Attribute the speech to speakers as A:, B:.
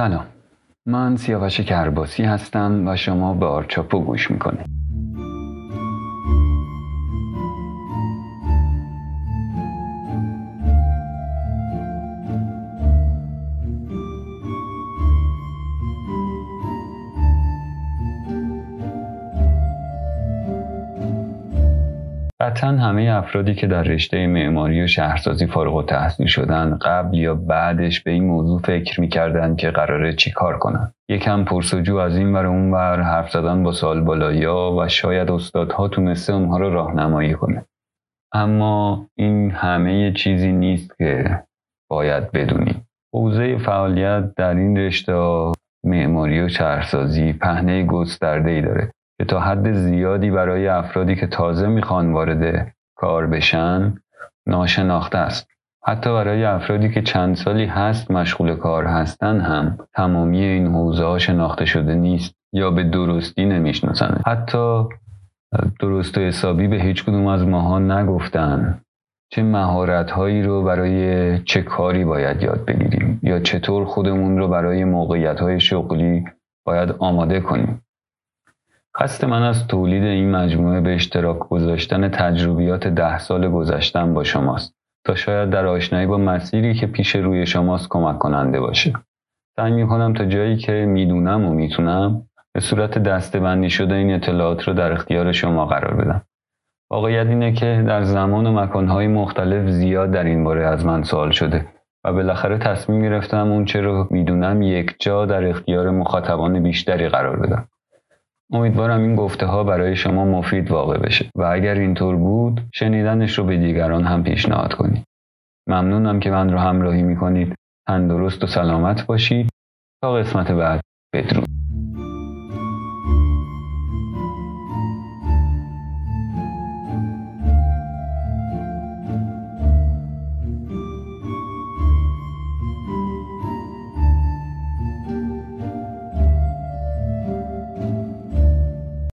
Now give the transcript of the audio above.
A: سلام. من سیاوش کرباسی هستم و شما به آرچاپو گوش می‌کنید. قطعا همه افرادی که در رشته معماری و شهرسازی فارغ و تحصیل شدن قبل یا بعدش به این موضوع فکر می‌کردن که قراره چی کار کنن. یکم پرسجو از این ور اون ور حرف زدن با سال بالایا و شاید استادها تونسته اونها رو راهنمایی کنه. اما این همه چیزی نیست که باید بدونیم. حوزه فعالیت در این رشته معماری و شهرسازی پهنه گسترده ای داره. که تا حد زیادی برای افرادی که تازه می‌خوان وارد کار بشن ناشناخته است. حتی برای افرادی که چند سالی هست مشغول کار هستن هم تمامی این حوزه ها شناخته شده نیست یا به درستی نمی‌شناسن. حتی درست و حسابی به هیچ کدوم از ماها نگفتن چه مهارت هایی رو برای چه کاری باید یاد بگیریم یا چطور خودمون رو برای موقعیت های شغلی باید آماده کنیم. قصد من از تولید این مجموعه به اشتراک گذاشتن تجربیات ده سال گذشتن با شماست تا شاید در آشنایی با مسیری که پیش روی شماست کمک کننده باشه. سعی می‌کنم تا جایی که می‌دونم و می‌تونم به صورت دسته بندی شده این اطلاعات رو در اختیار شما قرار بدم. واقعیت اینه که در زمان و مکانهای مختلف زیاد در این باره از من سوال شده و بالاخره تصمیم گرفتم اون چه رو می‌دونم یک جا در اختیار مخاطبان بیشتری قرار بدم. امیدوارم این گفته ها برای شما مفید واقع بشه و اگر اینطور بود شنیدنش رو به دیگران هم پیشنهاد کنید. ممنونم که من رو همراهی می‌کنید. تندرست و سلامت باشید. تا قسمت بعد بدرود.